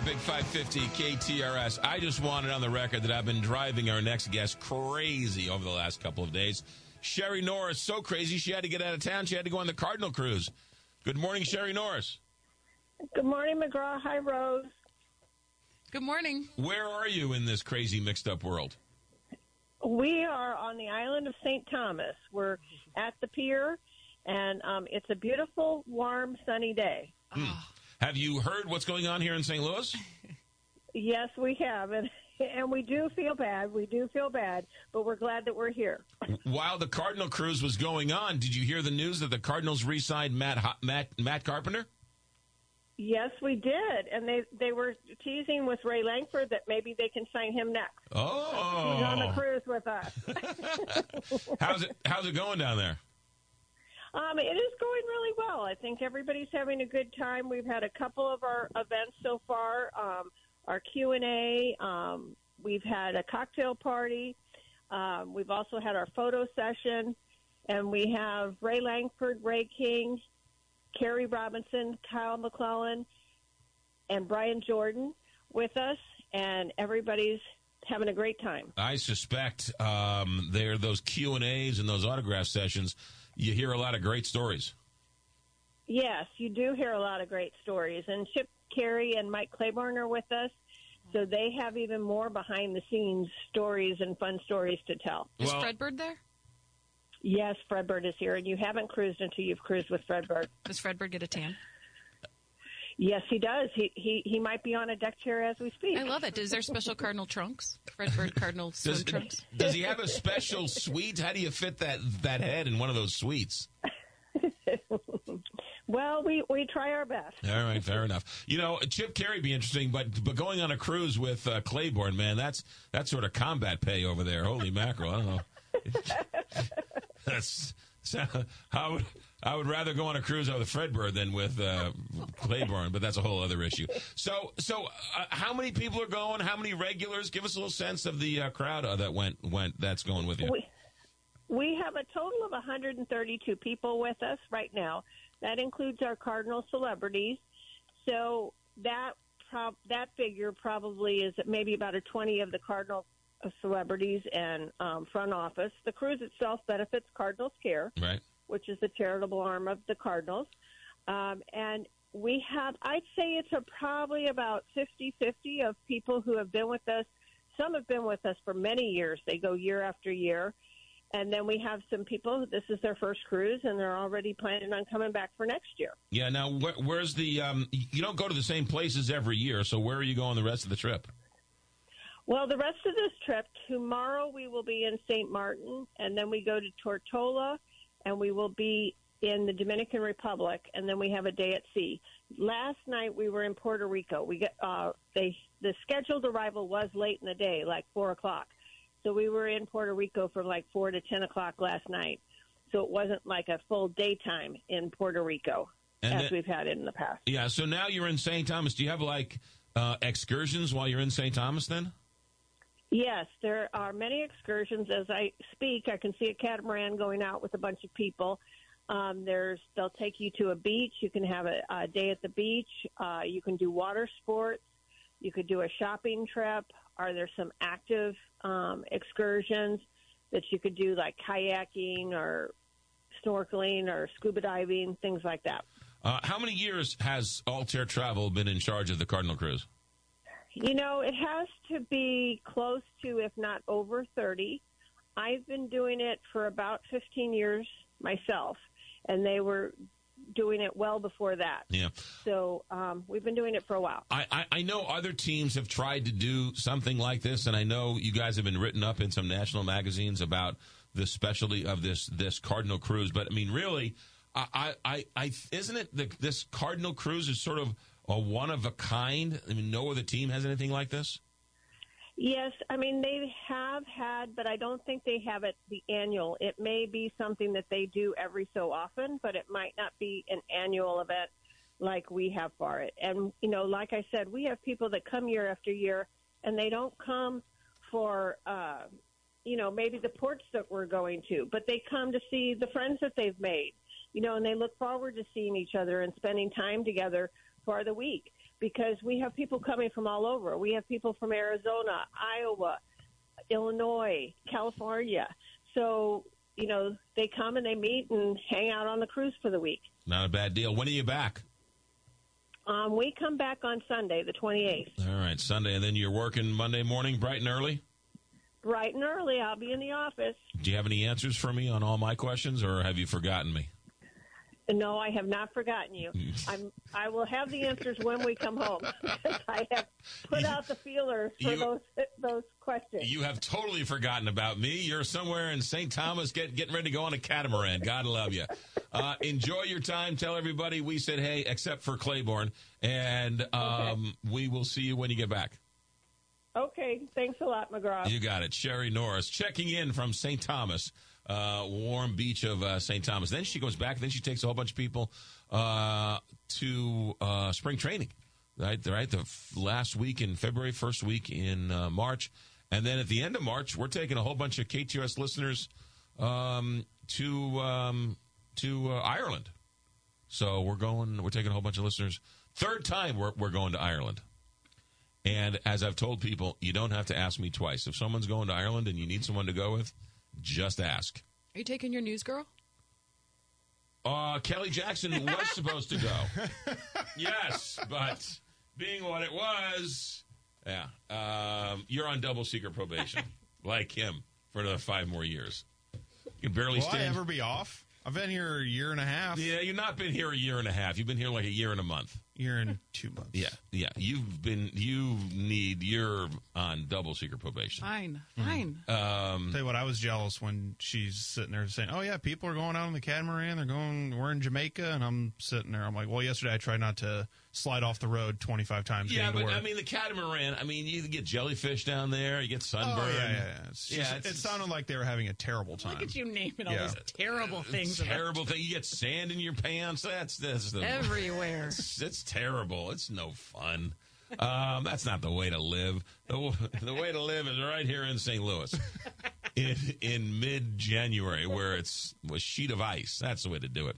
here, Big 550 KTRS. I just wanted on the record that I've been driving our next guest crazy over the last couple of days. Sherry Norris, so crazy she had to get out of town. She had to go on the Cardinal cruise. Good morning, Sherry Norris. Good morning, McGraw. Hi, Rose. Good morning. Where are you in this crazy mixed up world? We are on the island of St. Thomas. We're at the pier, and um, it's a beautiful, warm, sunny day. Hmm. Have you heard what's going on here in St. Louis? Yes, we have, and and we do feel bad. We do feel bad, but we're glad that we're here. While the Cardinal cruise was going on, did you hear the news that the Cardinals re-signed Matt Matt Matt Carpenter? Yes, we did, and they they were teasing with Ray Lankford that maybe they can sign him next. Oh, he's on the cruise with us. how's it How's it going down there? Um, it is going really well. I think everybody's having a good time. We've had a couple of our events so far. Um, our Q and A. Um, we've had a cocktail party. Um, we've also had our photo session, and we have Ray Lankford, Ray King, Kerry Robinson, Kyle McClellan, and Brian Jordan with us, and everybody's having a great time. I suspect um, there those Q and A's and those autograph sessions. You hear a lot of great stories. Yes, you do hear a lot of great stories, and Chip Caray and Mike Claiborne are with us. So they have even more behind the scenes stories and fun stories to tell. Is well, Fredbird there? Yes, Fredbird is here, and you haven't cruised until you've cruised with Fredbird. Does Fredbird get a tan? Yes, he does. He he he might be on a deck chair as we speak. I love it. Is there special Cardinal trunks? Fredbird Cardinal swim does, trunks? Does he have a special suite? How do you fit that that head in one of those suites? well, we, we try our best. All right, fair enough. You know, Chip Caray be interesting, but but going on a cruise with uh, Claiborne, man, that's that's sort of combat pay over there. Holy mackerel! I don't know. that's so, I would I would rather go on a cruise with Fredbird than with uh, Claiborne, but that's a whole other issue. So so uh, how many people are going? How many regulars? Give us a little sense of the uh, crowd uh, that went went that's going with you. We, we have a total of 132 people with us right now. That includes our Cardinal celebrities. So that prob- that figure probably is maybe about a 20 of the Cardinal uh, celebrities and um, front office. The cruise itself benefits Cardinals Care, right. Which is the charitable arm of the Cardinals. Um, and we have, I'd say it's a, probably about 50 50 of people who have been with us. Some have been with us for many years. They go year after year. And then we have some people. This is their first cruise, and they're already planning on coming back for next year. Yeah. Now, where, where's the? Um, you don't go to the same places every year, so where are you going the rest of the trip? Well, the rest of this trip, tomorrow we will be in St. Martin, and then we go to Tortola, and we will be in the Dominican Republic, and then we have a day at sea. Last night we were in Puerto Rico. We get uh, they the scheduled arrival was late in the day, like four o'clock. So we were in Puerto Rico from like 4 to 10 o'clock last night. So it wasn't like a full daytime in Puerto Rico and as then, we've had it in the past. Yeah. So now you're in St. Thomas. Do you have like uh, excursions while you're in St. Thomas then? Yes, there are many excursions. As I speak, I can see a catamaran going out with a bunch of people. Um, there's they'll take you to a beach. You can have a, a day at the beach. Uh, you can do water sports. You could do a shopping trip. Are there some active um, excursions that you could do, like kayaking or snorkeling or scuba diving, things like that? Uh, how many years has Altair Travel been in charge of the Cardinal Cruise? You know, it has to be close to, if not over 30. I've been doing it for about 15 years myself, and they were doing it well before that. Yeah. So um, we've been doing it for a while. I, I, I, know other teams have tried to do something like this, and I know you guys have been written up in some national magazines about the specialty of this this Cardinal Cruise. But I mean, really, I, I, I isn't it the, this Cardinal Cruise is sort of a one of a kind? I mean, no other team has anything like this. Yes, I mean they have had, but I don't think they have it the annual. It may be something that they do every so often, but it might not be an annual event like we have for it. And you know, like I said, we have people that come year after year, and they don't come for uh, you know maybe the ports that we're going to, but they come to see the friends that they've made. You know, and they look forward to seeing each other and spending time together for the week. because we have people coming from all over. We have people from Arizona, Iowa, Illinois, California. So, you know, they come and they meet and hang out on the cruise for the week. Not a bad deal. When are you back? Um, we come back on Sunday, the 28th. All right, Sunday, and then you're working Monday morning, bright and early. Bright and early, I'll be in the office. Do you have any answers for me on all my questions, or have you forgotten me? No, I have not forgotten you. I'm, I will have the answers when we come home. I have put out the feelers for You- those those questions. You have totally forgotten about me. You're somewhere in St. Thomas get, getting ready to go on a catamaran. God love you. Uh, enjoy your time. Tell everybody we said hey, except for Claiborne. And um, we will see you when you get back. Okay, thanks a lot, McGraw. You got it. Sherry Norris checking in from St. Thomas, uh, warm beach of uh, St. Thomas. Then she goes back. Then she takes a whole bunch of people uh, to uh, spring training, right? Right, the f- last week in February, first week in uh, March, and then at the end of March, we're taking a whole bunch of KTRS listeners um, to um, to uh, Ireland. So we're going. We're taking a whole bunch of listeners. Third time we're we're going to Ireland. And as I've told people, you don't have to ask me twice. If someone's going to Ireland and you need someone to go with, just ask. Are you taking your news girl? Uh, Kelly Jackson was supposed to go. yes, but being what it was, yeah, um, you're on double secret probation, like him, for another five more years. You can barely Will I stand. ever be off? I've been here a year and a half. yeah, you've not been here a year and a half. You've been here like a year and a month. Year and two months. Yeah, yeah. You've been. You need. You're on double secret probation. Fine, fine. Um, Tell you what, I was jealous when she's sitting there saying, "Oh yeah, people are going out on the catamaran. They're going. We're in Jamaica," and I'm sitting there. I'm like, "Well, yesterday I tried not to slide off the road 25 times Yeah, but. I mean the catamaran. I mean, you get jellyfish down there. You get sunburn. oh yeah, yeah, yeah. It's just- Yeah, it's- it sounded like they were having a terrible time. Look at you naming all Yeah. these terrible things. It's about- terrible thing. You get sand in your pants. That's that's the. everywhere. It's, it's terrible. It's no fun. Um, that's not the way to live. The, the way to live is right here in St. Louis, in in mid January, where it's a sheet of ice. That's the way to do it.